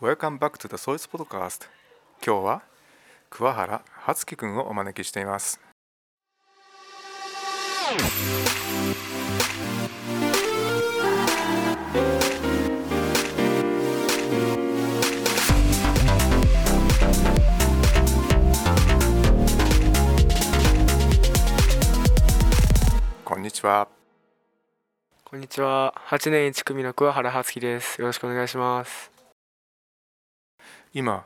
Welcome back to the Soils Podcast 今日は桑原初樹くんをお招きしていますこんにちはこんにちは。8年1組の桑原初樹です。よろしくお願いします。今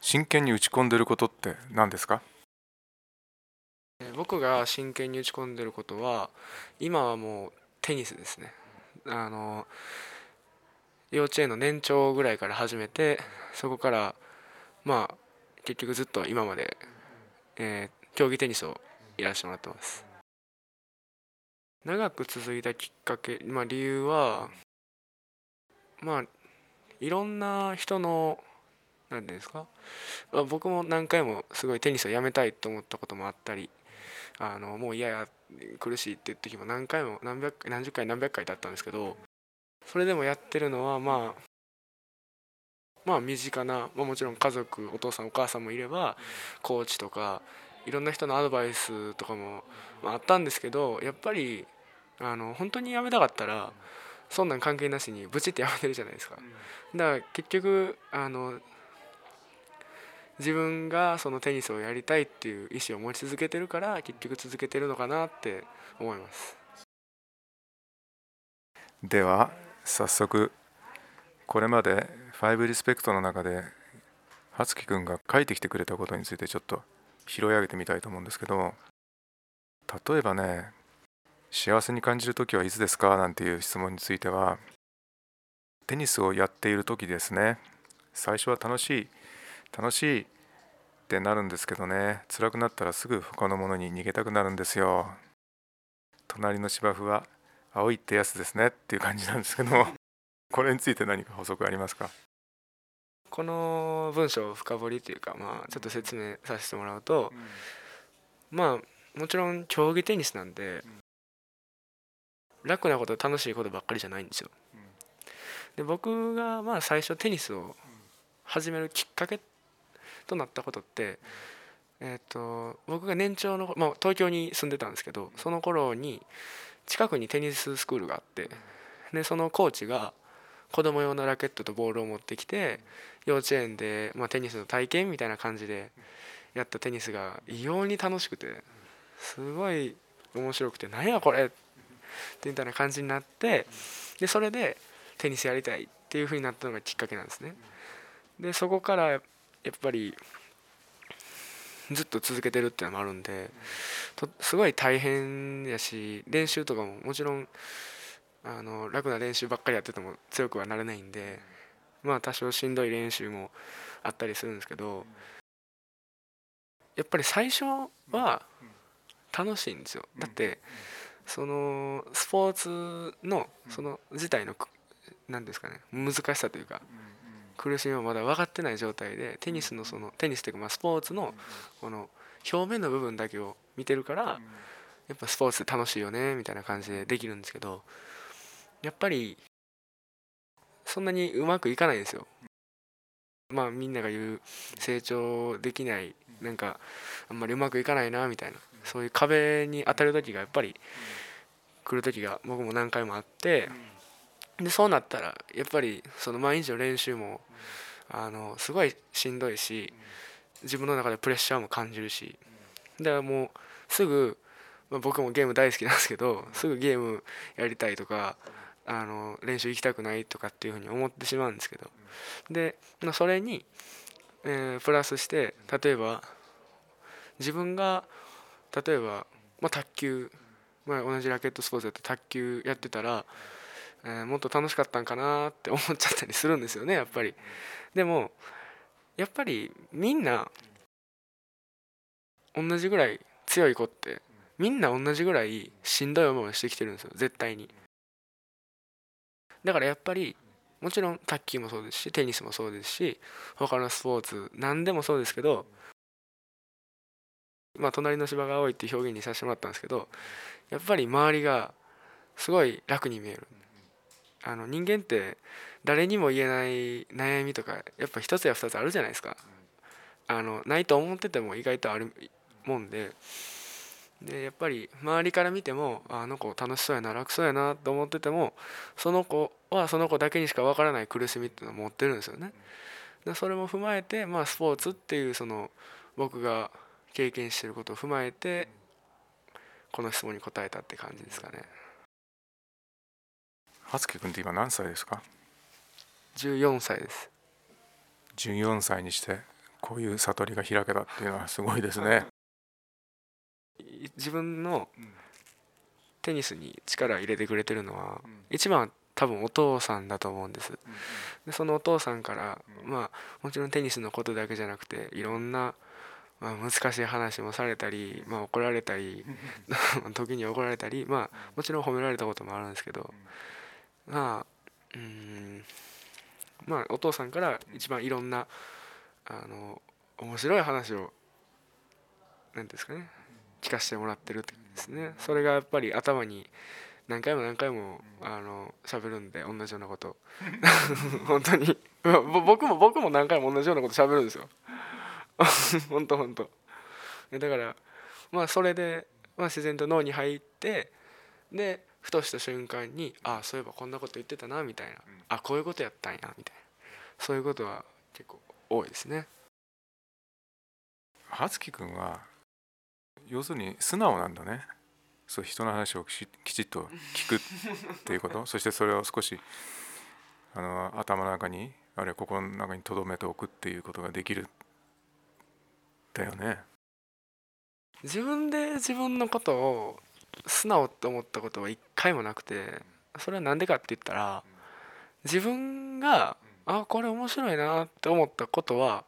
真剣に打ち込んでることって何ですか？僕が真剣に打ち込んでることは、今はもうテニスですね。あの幼稚園の年長ぐらいから始めて、そこからまあ結局ずっと今まで、えー競技テニスをやらせてもらってます。長く続いたきっかけ、まあ理由は、まあいろんな人のなんていうんですか？まあ僕も何回もすごいテニスをやめたいと思ったこともあったりあのもう嫌や苦しいって言って時も何回も何百回何十回何百回だったんですけどそれでもやってるのはまあまあ身近な、まあ、もちろん家族お父さんお母さんもいればコーチとかいろんな人のアドバイスとかも、まあ、あったんですけどやっぱりあの本当にやめたかったらそんなん関係なしにブチってやめてるじゃないですか。だから結局あの自分がそのテニスをやりたいっていう意思を持ち続けてるから結局続けてるのかなって思います。では早速これまで5リスペクトの中で初樹くんが書いてきてくれたことについてちょっと拾い上げてみたいと思うんですけど例えばね幸せに感じる時はいつですか？なんていう質問についてはテニスをやっている時ですね。最初は楽しい楽しいってなるんですけどね。辛くなったらすぐ他のものに逃げたくなるんですよ。隣の芝生は青いってやつですねっていう感じなんですけども。これについて何か補足ありますか？この文章を深掘りというかまあちょっと説明させてもらうとまあもちろん競技テニスなんで楽なこと楽しいことばっかりじゃないんですよ。で僕がまあ最初テニスを始めるきっかけとなったことってえー、と僕が年長の、まあ、東京に住んでたんですけどその頃に近くにテニススクールがあってでそのコーチが子供用のラケットとボールを持ってきて幼稚園で、まあ、テニスの体験みたいな感じでやったテニスが異様に楽しくてすごい面白くて「何やこれ!」ってみたいな感じになってでそれでテニスやりたいっていう風になったのがきっかけなんですね。でそこからやっぱりずっと続けてるっていうのもあるんですごい大変やし練習とかももちろんあの楽な練習ばっかりやってても強くはなれないんでまあ多少しんどい練習もあったりするんですけどやっぱり最初は楽しいんですよ。だってそのスポーツのその自体の何ですかね難しさというか苦しみはまだ分かってない状態でテニスのそのテニスというかまあスポーツのこの表面の部分だけを見てるからやっぱスポーツって楽しいよねみたいな感じでできるんですけどやっぱりそんなにうまくいかないんですよ。まあみんなが言う成長できないなんかあんまりうまくいかないなみたいなそういう壁に当たる時がやっぱり来る時が僕も何回もあってでそうなったらやっぱりその毎日の練習もあのすごいしんどいし自分の中でプレッシャーも感じるし。だからもうすぐ、まあ、僕もゲーム大好きなんですけどすぐゲームやりたいとかあの練習行きたくないとかっていうふうに思ってしまうんですけど。で、まあ、それに、えープラスして例えば自分が例えば、まあ、卓球、まあ、同じラケットスポーツだって卓球やってたら、えもっと楽しかったんかなって思っちゃったりするんですよねやっぱり。でもやっぱりみんな同じぐらい強い子ってみんな同じぐらいしんどい思いをしてきてるんですよ絶対に。だからやっぱりもちろん卓球もそうですしテニスもそうですし他のスポーツ何でもそうですけどまあ隣の芝が青いって表現にさせてもらったんですけどやっぱり周りがすごい楽に見えるあの人間って誰にも言えない悩みとかやっぱ一つや二つあるじゃないですかあのないと思ってても意外とあるもんででやっぱり周りから見てもあの子楽しそうやな楽そうやなと思っててもその子はその子だけにしかわからない苦しみっていうのを持ってるんですよね。でそれも踏まえて、まあ、スポーツっていうその僕が経験してることを踏まえてこの質問に答えたって感じですかね。葉月君って今何歳ですか？14歳です。14歳にしてこういう悟りが開けたっていうのはすごいですね。自分のテニスに力入れてくれてるのは一番多分お父さんだと思うんです。でそのお父さんからまあもちろんテニスのことだけじゃなくていろんなまあ、難しい話もされたり、まあ、怒られたり 時に怒られたり、まあ、もちろん褒められたこともあるんですけどまあうんまあお父さんから一番いろんなあの面白い話を何ですかね聞かせてもらってるってですね。それがやっぱり頭に何回も何回もあの喋るんで同じようなこと。本当に。僕も僕も何回も同じようなこと喋るんですよ。本当本当。だからまあそれで、まあ、自然と脳に入ってでふとした瞬間にああそういえばこんなこと言ってたなみたいな、あこういうことやったんやみたいな。そういうことは結構多いですね。葉月君は要するに素直なんだね。そう人の話をきちっと聞くっていうこと。そしてそれを少しあの頭の中にあるいは心の中に留めておくっていうことができる。だよね。自分で自分のことを素直って思ったことは一回もなくてそれは何でかって言ったら自分があこれ面白いなって思ったことは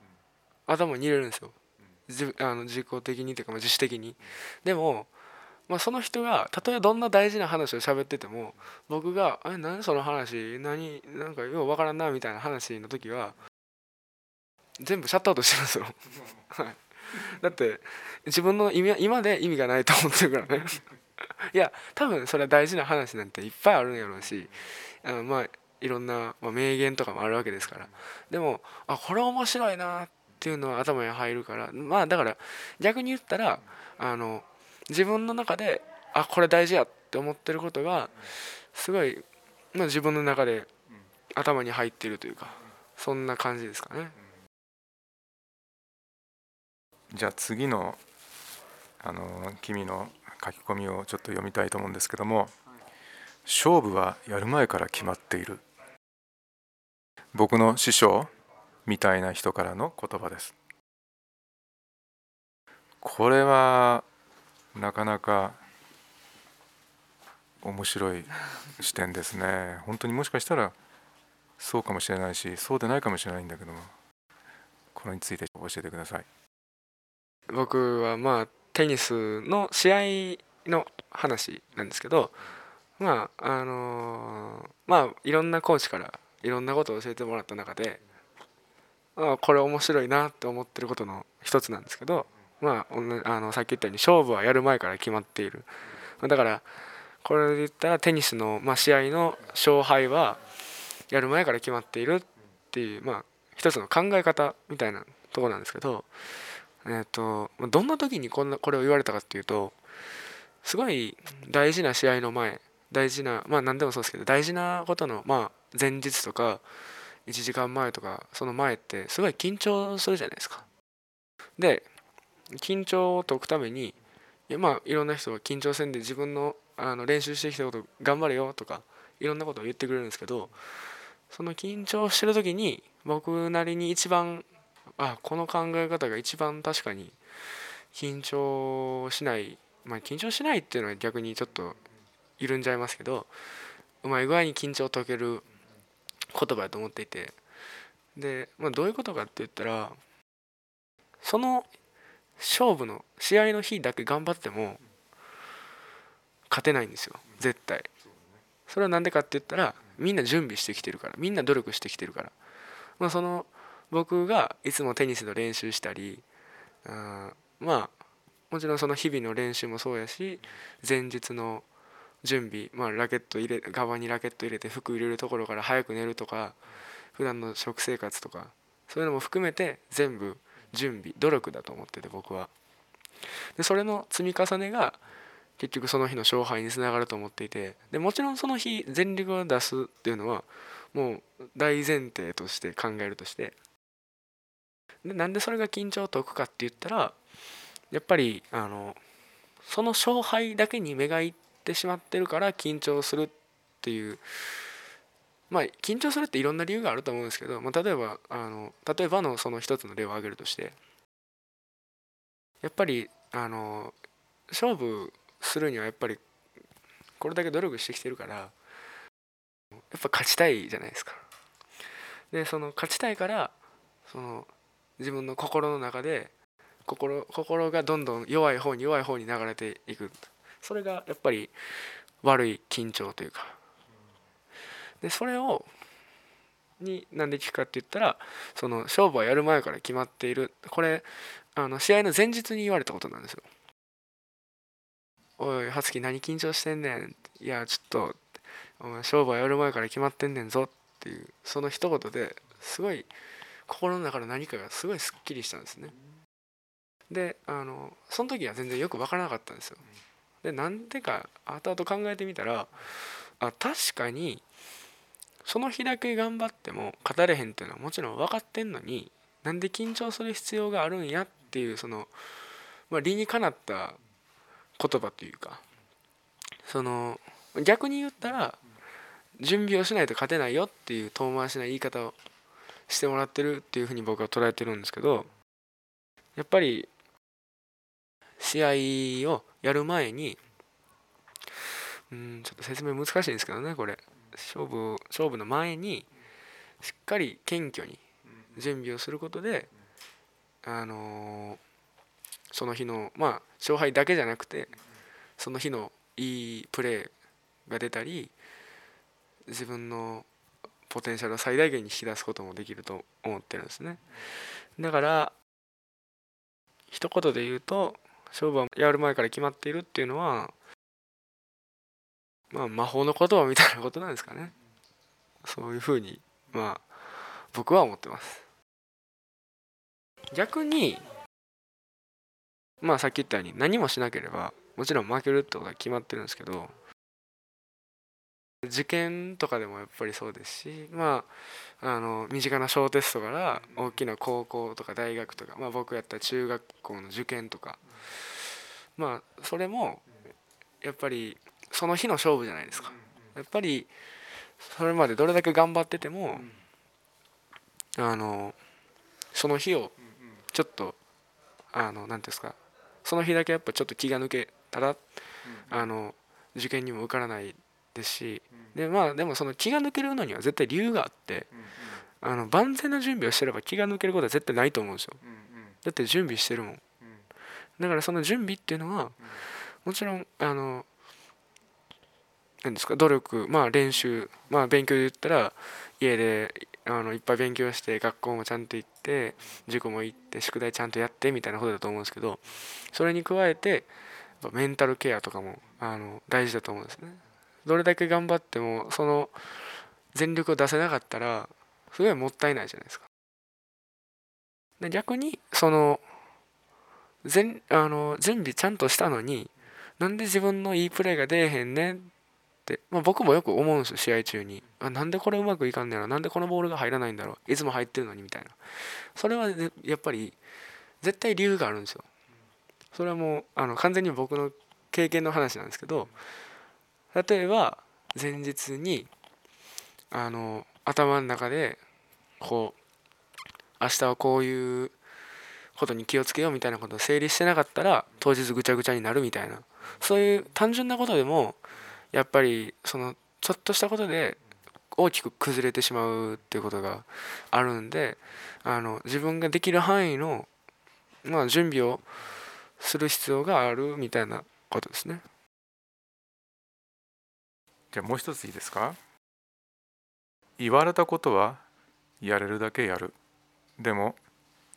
頭に入れるんですよ。自あの自己的にというか自主的に。でも、まあ、その人がたとえどんな大事な話を喋ってても僕が「え何その話？何なんかようわからんな」みたいな話の時は全部シャットアウトしてるんですよ。はい。だって自分の意味今で意味がないと思ってるからね。いや多分それは大事な話なんていっぱいあるんやろうしあのまあいろんな、まあ、名言とかもあるわけですからでもあこれ面白いなっていうのは頭に入るからまあだから逆に言ったらあの自分の中であこれ大事やって思ってることがすごい、まあ、自分の中で頭に入ってるというかそんな感じですかね。じゃあ次のあの君の書き込みをちょっと読みたいと思うんですけども「勝負はやる前から決まっている」僕の師匠みたいな人からの言葉です。これはなかなか面白い視点ですね。本当にもしかしたらそうかもしれないしそうでないかもしれないんだけどもこれについて教えてください。僕はまあテニスの試合の話なんですけどまああの、まあいろんなコーチからいろんなことを教えてもらった中で、まあ、これ面白いなって思ってることの一つなんですけど、まあ、あのさっき言ったように勝負はやる前から決まっている。だからこれで言ったらテニスの、まあ、試合の勝敗はやる前から決まっているっていう、まあ、一つの考え方みたいなとこなんですけどえっ、ー、とどんな時にこんなこれを言われたかっていうとすごい大事な試合の前大事なまあ何でもそうですけど大事なことのまあ前日とか1時間前とかその前ってすごい緊張するじゃないですか。で緊張を解くためにいやまあいろんな人が緊張せんで自分のあの練習してきたこと頑張れよとかいろんなことを言ってくれるんですけどその緊張してる時に僕なりに一番あこの考え方が一番確かに緊張しない。まあ緊張しないっていうのは逆にちょっと緩んじゃいますけどうまい具合に緊張を解ける言葉やと思っていて。で、まあ、どういうことかって言ったらその勝負の試合の日だけ頑張っても勝てないんですよ。絶対。それは何でかって言ったらみんな準備してきてるから。みんな努力してきてるから、まあ、その僕がいつもテニスの練習したりあまあもちろんその日々の練習もそうやし前日の準備、まあ、ラケット入れ側にラケット入れて服入れるところから早く寝るとか普段の食生活とかそういうのも含めて全部準備努力だと思ってて僕は。でそれの積み重ねが結局その日の勝敗につながると思っていてでもちろんその日全力を出すっていうのはもう大前提として考えるとしてでなんでそれが緊張を解くかって言ったらやっぱりあのその勝敗だけに目がいってしまってるから緊張するっていうまあ緊張するっていろんな理由があると思うんですけど、まあ、例えばあの例えばのその一つの例を挙げるとしてやっぱりあの勝負するにはやっぱりこれだけ努力してきてるからやっぱ勝ちたいじゃないですか。でその勝ちたいからその自分の心の中で心心がどんどん弱い方に弱い方に流れていくそれがやっぱり悪い緊張というかでそれをになんで聞くかって言ったらその勝負はやる前から決まっているこれあの試合の前日に言われたことなんですよ。おい、はつき何緊張してんねん？いや、ちょっと、お前勝負はやる前から決まってんねんぞっていう、その一言ですごい心の中の何かがすごいすっきりしたんですね。で、あの、その時は全然よく分からなかったんですよ。で、なんでか後々考えてみたら、あ、確かに、その日だけ頑張っても勝たれへんっていうのはもちろん分かってんのになんで緊張する必要があるんやっていうその、まあ、理にかなった言葉というかその逆に言ったら準備をしないと勝てないよっていう遠回しな言い方をしてもらってるっていうふうに僕は捉えてるんですけどやっぱり試合をやる前にうんちょっと説明難しいんですけどねこれ。勝負勝負の前にしっかり謙虚に準備をすることであのその日のまあ勝敗だけじゃなくてその日のいいプレーが出たり自分のポテンシャルを最大限に引き出すこともできると思ってるんですね。だから一言で言うと勝負はやる前から決まっているっていうのはまあ魔法の言葉みたいなことなんですかね。そういうふうにまあ僕は思ってます。逆にまあさっき言ったように何もしなければもちろん負けるってことは決まってるんですけど受験とかでもやっぱりそうですしまああの身近な小テストから大きな高校とか大学とか、まあ、僕やったら中学校の受験とかまあそれもやっぱりその日の勝負じゃないですか。やっぱりそれまでどれだけ頑張っててもあのその日をちょっとあの何ていうんですかその日だけやっぱちょっと気が抜けたらあの受験にも受からないですしでまあでもその気が抜けるのには絶対理由があってあの万全な準備をしてれば気が抜けることは絶対ないと思うんですよ。だって準備してるもん。だからその準備っていうのはもちろんあの何ですか努力まあ練習まあ勉強で言ったら家であのいっぱい勉強して学校もちゃんと行って塾も行って宿題ちゃんとやってみたいなことだと思うんですけどそれに加えてメンタルケアとかもあの大事だと思うんですね。どれだけ頑張ってもその全力を出せなかったらすごいもったいないじゃないですか。で逆にその全あの準備ちゃんとしたのになんで自分のいいプレーが出えへんねん、まあ、僕もよく思うんですよ試合中に。あなんでこれうまくいかんねやろなんでこのボールが入らないんだろういつも入ってるのにみたいな。それは、やっぱり絶対理由があるんですよ。それはもうあの完全に僕の経験の話なんですけど例えば前日にあの頭の中でこう明日はこういうことに気をつけようみたいなことを整理してなかったら当日ぐちゃぐちゃになるみたいなそういう単純なことでもやっぱりそのちょっとしたことで大きく崩れてしまうっていうことがあるんであの自分ができる範囲の、まあ、準備をする必要があるみたいなことですね。じゃあもう一ついいですか？言われたことはやれるだけやる。でも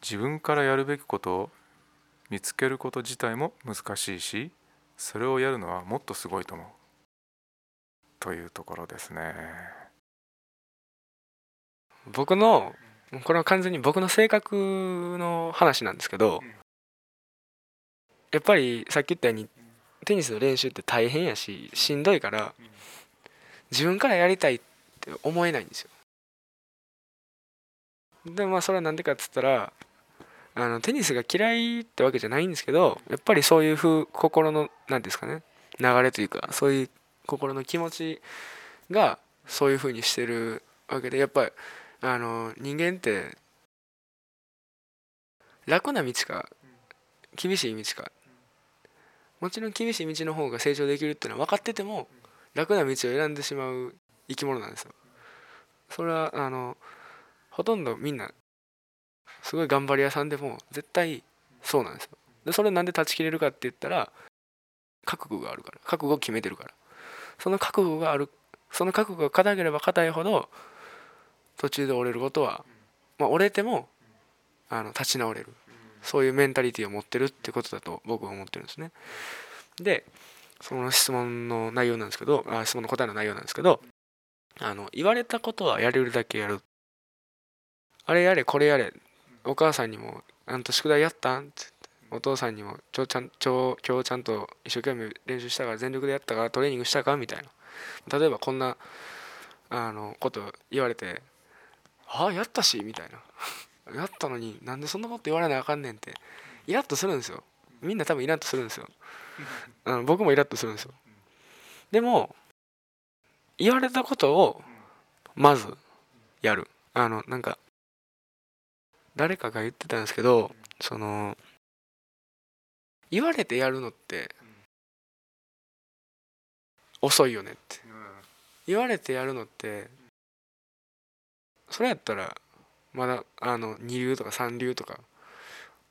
自分からやるべきことを見つけること自体も難しいしそれをやるのはもっとすごいと思う。というところですね僕のこれは完全に僕の性格の話なんですけどやっぱりさっき言ったようにテニスの練習って大変やししんどいから自分からやりたいって思えないんですよ。でまあそれは何でかっつったらあのテニスが嫌いってわけじゃないんですけどやっぱりそういう風心の何ですかね流れというかそういう心の気持ちがそういう風にしてるわけでやっぱりあの人間って楽な道か厳しい道かもちろん厳しい道の方が成長できるっていうのは分かってても楽な道を選んでしまう生き物なんですよ。それはあのほとんどみんなすごい頑張り屋さんでも絶対そうなんですよ。でそれなんで断ち切れるかって言ったら覚悟があるから覚悟を決めてるからその覚悟があるその覚悟が硬ければ硬いほど途中で折れることは、まあ、折れてもあの立ち直れるそういうメンタリティーを持ってるってことだと僕は思ってるんですね。でその質問の内容なんですけどあ質問の答えの内容なんですけどあの言われたことはやれるだけやる。あれやれこれやれ。お母さんにも「あんた宿題やったん?」ってお父さんにもちょちゃんちょ今日ちゃんと一生懸命練習したから全力でやったからトレーニングしたか？みたいな。例えばこんなあのこと言われて「ああやったし」みたいなやったのになんでそんなこと言われなあかんねんって。イラッとするんですよ。みんな多分イラッとするんですよ。あの僕もイラッとするんですよ。でも言われたことをまずやる。あのなんか誰かが言ってたんですけどその言われてやるのって遅いよねって。言われてやるのってそれやったらまだあの二流とか三流とか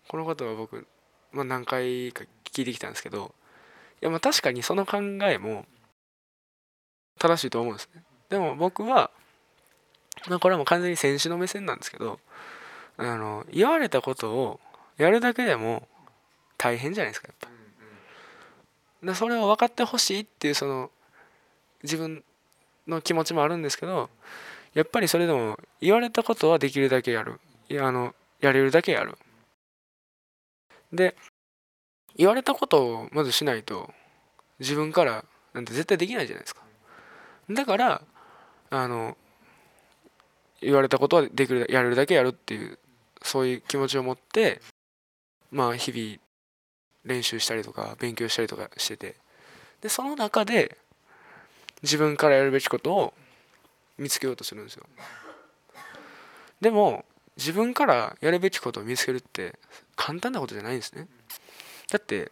このことは僕、まあ、何回か聞いてきたんですけどいやまあ確かにその考えも正しいと思うんですね。でも僕は、まあ、これはもう完全に選手の目線なんですけどあの言われたことをやるだけでも大変じゃないですかやっぱ。でそれを分かってほしいっていうその自分の気持ちもあるんですけどやっぱりそれでも言われたことはできるだけやる。いやあのやれるだけやる。で言われたことをまずしないと自分からなんて絶対できないじゃないですか。だからあの言われたことはできるやれるだけやるっていうそういう気持ちを持ってまあ日々練習したりとか勉強したりとかしてて。でその中で自分からやるべきことを見つけようとするんですよ。でも自分からやるべきことを見つけるって簡単なことじゃないんですね。だって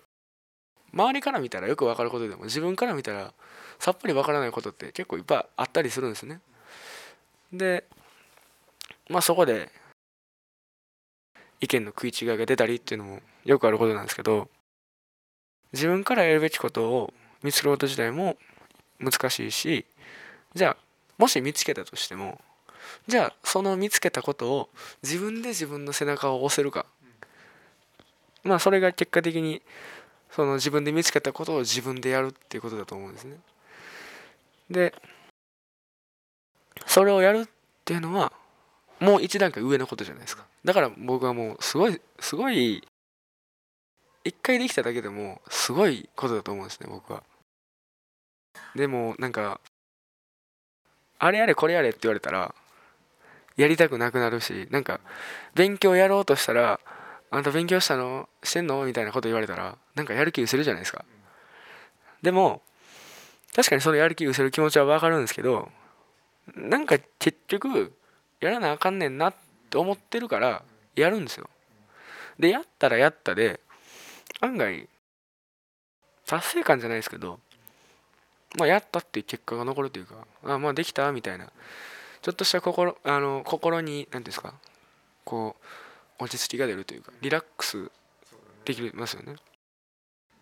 周りから見たらよく分かることでも自分から見たらさっぱり分からないことって結構いっぱいあったりするんですね。でまあそこで意見の食い違いが出たりっていうのもよくあることなんですけど自分からやるべきことを見つけること自体も難しいしじゃあもし見つけたとしてもじゃあその見つけたことを自分で自分の背中を押せるかまあそれが結果的にその自分で見つけたことを自分でやるっていうことだと思うんですね。でそれをやるっていうのはもう一段階上のことじゃないですか。だから僕はもうすごいすごい一回できただけでもすごいことだと思うんですね僕は。でもなんかあれやれこれやれって言われたらやりたくなくなるしなんか勉強やろうとしたらあんた勉強したの？してんの？みたいなこと言われたらなんかやる気失せるじゃないですか。でも確かにそのやる気失せる気持ちは分かるんですけどなんか結局やらなあかんねんなって思ってるからやるんですよ。でやったらやったで案外達成感じゃないですけどまあやったっていう結果が残るというかあまあできたみたいなちょっとした心あの心に何ですかこう落ち着きが出るというかリラックスできますよね。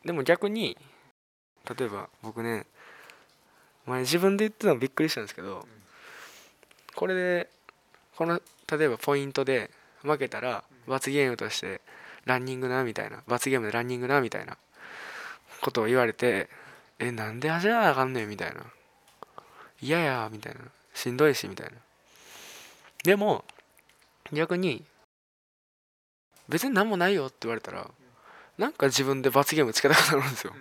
でも逆に例えば僕ね前自分で言ってたのびっくりしたんですけどこれでこの例えばポイントで負けたら罰ゲームとしてランニングなみたいな。罰ゲームでランニングなみたいな。ことを言われてえなんで走らなあかんねんみたいな。嫌やみたいな。しんどいしみたいな。でも逆に別に何もないよって言われたらなんか自分で罰ゲームつけたくなるんですよ。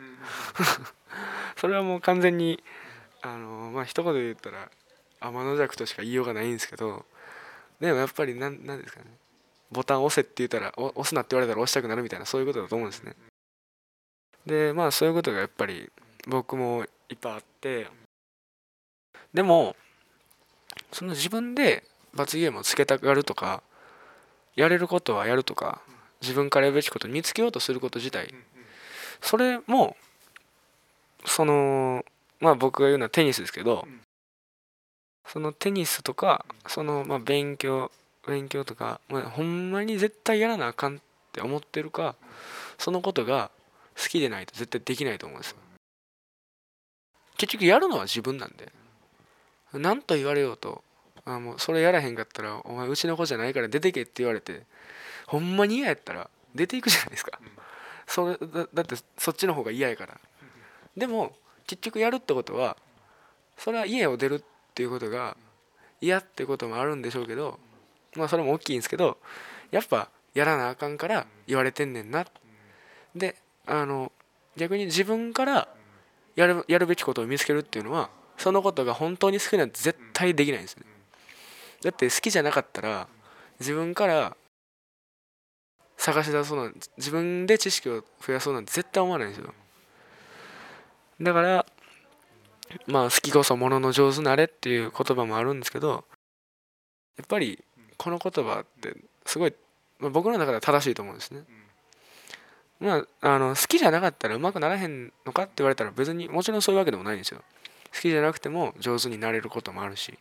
それはもう完全にあのまあ一言で言ったら天の弱としか言いようがないんですけどでもやっぱり何なんですかね。ボタン押せって言ったら押すなって言われたら押したくなるみたいなそういうことだと思うんですね。でまあそういうことがやっぱり僕もいっぱいあってでもその自分で罰ゲームをつけたがるとかやれることはやるとか自分からやるべきことを見つけようとすること自体。それもそのまあ僕が言うのはテニスですけどそのテニスとかそのまあ勉強勉強とか、まあ、ほんまに絶対やらなあかんって思ってるかそのことが好きでないと絶対できないと思うんですよ。結局やるのは自分なんで何と言われようとあもうそれやらへんかったらお前うちの子じゃないから出てけって言われてほんまに嫌やったら出ていくじゃないですか。それだだってそっちの方が嫌やから。でも結局やるってことはそれは家を出るっていうことが嫌ってこともあるんでしょうけどまあそれも大きいんですけどやっぱやらなあかんから言われてんねんな。であの逆に自分からやるやるべきことを見つけるっていうのはそのことが本当に好きなんて絶対できないんですねだって好きじゃなかったら自分から探し出そうなん自分で知識を増やそうなんて絶対思わないんですよ。だからまあ好きこそものの上手なれっていう言葉もあるんですけどやっぱりこの言葉ってすごい、まあ、僕の中では正しいと思うんですね。まあ、あの好きじゃなかったらうまくならへんのかって言われたら別にもちろんそういうわけでもないんですよ。好きじゃなくても上手になれることもあるし。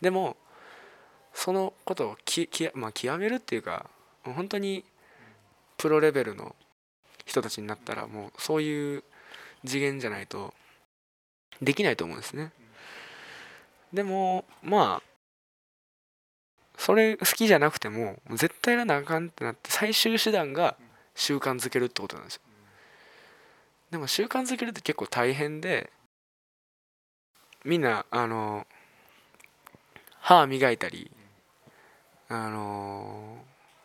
でもそのことをきき、まあ、極めるっていうか本当にプロレベルの人たちになったらもうそういう次元じゃないとできないと思うんですね。でもまあそれ好きじゃなくても絶対やらなあかんってなって最終手段が習慣づけるってことなんですよ。でも習慣づけるって結構大変でみんなあの歯磨いたりあの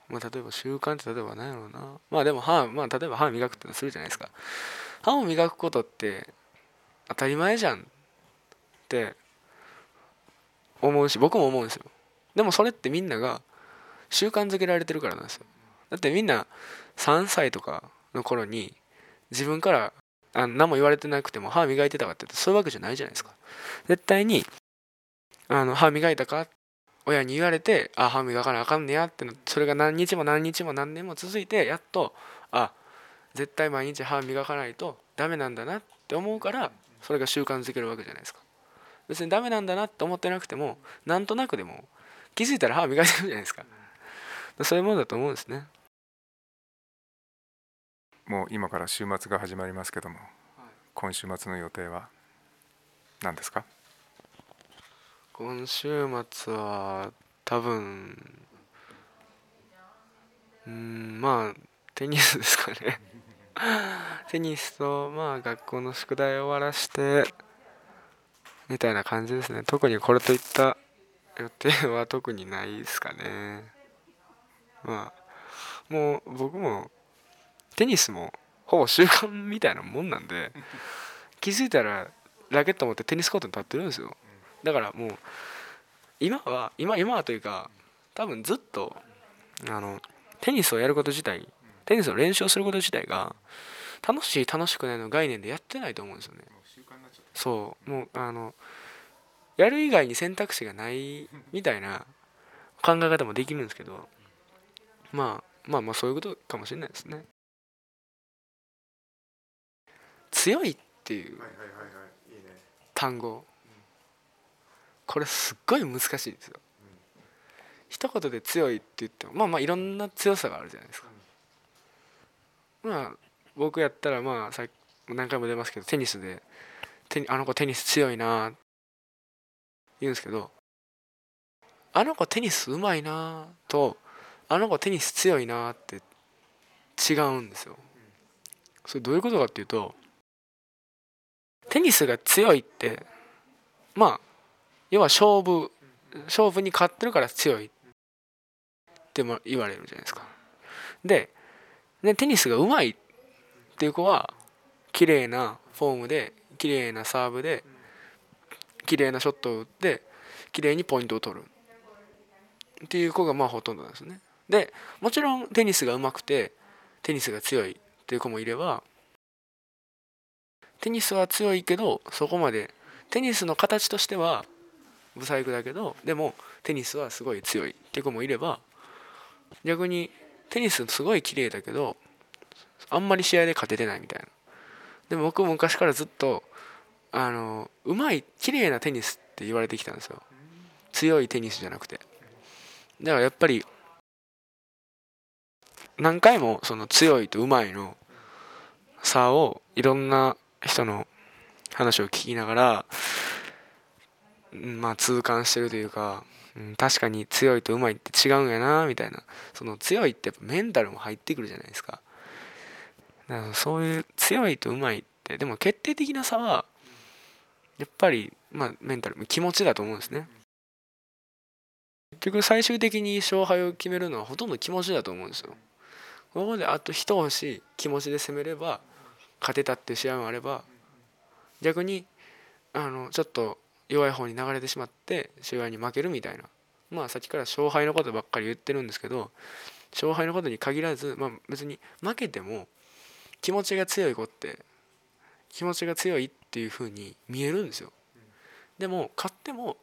まあ例えば習慣って例えば何やろうな。まあでも歯まあ例えば歯磨くってのするじゃないですか。歯を磨くことって当たり前じゃんって思うし僕も思うんですよ。でもそれってみんなが習慣づけられてるからなんですよ。だってみんな3歳とかの頃に自分からあ何も言われてなくても歯磨いてたかってそういうわけじゃないじゃないですか。絶対にあの歯磨いたか親に言われてあ歯磨かなあかんねやってそれが何日も何日も何年も続いてやっとあ絶対毎日歯磨かないとダメなんだなって思うからそれが習慣づけるわけじゃないですか。別にダメなんだなって思ってなくてもなんとなくでも気づいたら歯磨いてるじゃないですか。そういうものだと思うんですね。もう今から週末が始まりますけども、今週末の予定は何ですか？今週末は多分うんまあテニスですかね。テニスとまあ学校の宿題を終わらしてみたいな感じですね。特にこれといった予定は特にないですかね。まあもう僕もテニスもほぼ習慣みたいなもんなんで気づいたらラケット持ってテニスコートに立ってるんですよ。だからもう今は今今はというか多分ずっとあのテニスをやること自体テニスの練習をすること自体が楽しい楽しくないの概念でやってないと思うんですよね。そうもうあのやる以外に選択肢がないみたいな考え方もできるんですけどまあまあまあそういうことかもしれないですね。強いっていう単語これすっごい難しいですよ。一言で強いって言ってもまあまあいろんな強さがあるじゃないですか。まあ僕やったらまあさ何回も出ますけどテニスでテあの子テニス強いな言うんですけどあの子テニスうまいなとあの子テニス強いなって違うんですよ。それどういうことかっていうとテニスが強いってまあ要は勝負勝負に勝ってるから強い。っても言われるじゃないですか。ででテニスがうまいっていう子は綺麗なフォームで綺麗なサーブで綺麗なショットを打って綺麗にポイントを取る。っていう子がまあほとんどなんですね。でもちろんテニスがうまくてテニスが強いっていう子もいればテニスは強いけどそこまでテニスの形としてはブサイクだけどでもテニスはすごい強いっていう子もいれば逆にテニスすごい綺麗だけどあんまり試合で勝ててないみたいな。でも僕昔からずっとあのうまい綺麗なテニスって言われてきたんですよ。強いテニスじゃなくて。だからやっぱり何回もその強いとうまいの差をいろんな人の話を聞きながらまあ痛感してるというか、うん、確かに強いとうまいって違うんやなみたいな。その強いってやっぱメンタルも入ってくるじゃないですか。だからそういう強いとうまいってでも決定的な差はやっぱりまあメンタル気持ちだと思うんですね。結局最終的に勝敗を決めるのはほとんど気持ちだと思うんですよ。ここであと一押し気持ちで攻めれば勝てたって試合もあれば逆にあのちょっと弱い方に流れてしまって試合に負けるみたいな。まあさっきから勝敗のことばっかり言ってるんですけど勝敗のことに限らず、まあ、別に負けても気持ちが強い子って気持ちが強いっていう風に見えるんですよ。でも勝っても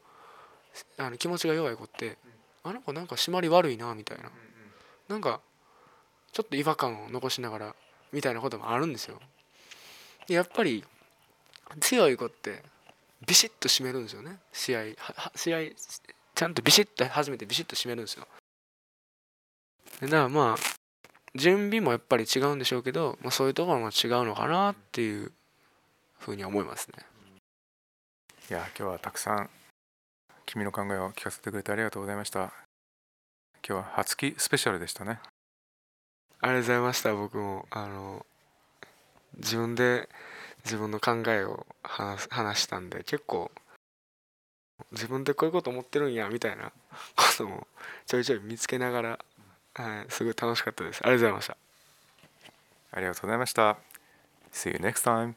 あの気持ちが弱い子ってあの子なんか締まり悪いなみたいな。なんかちょっと違和感を残しながらみたいなこともあるんですよ。やっぱり強い子ってビシッと締めるんですよね。試合試合ちゃんとビシッと初めてビシッと締めるんですよ。だからまあ準備もやっぱり違うんでしょうけど、まあ、そういうところも違うのかなっていうふうに思いますね。いや今日はたくさん君の考えを聞かせてくれてありがとうございました。今日は初期スペシャルでしたね。ありがとうございました僕も。あの自分で自分の考えを話話したんで結構自分でこういうこと思ってるんやみたいな こともちょいちょい見つけながら、はい、すごい楽しかったです。ありがとうございました。ありがとうございました。See you next time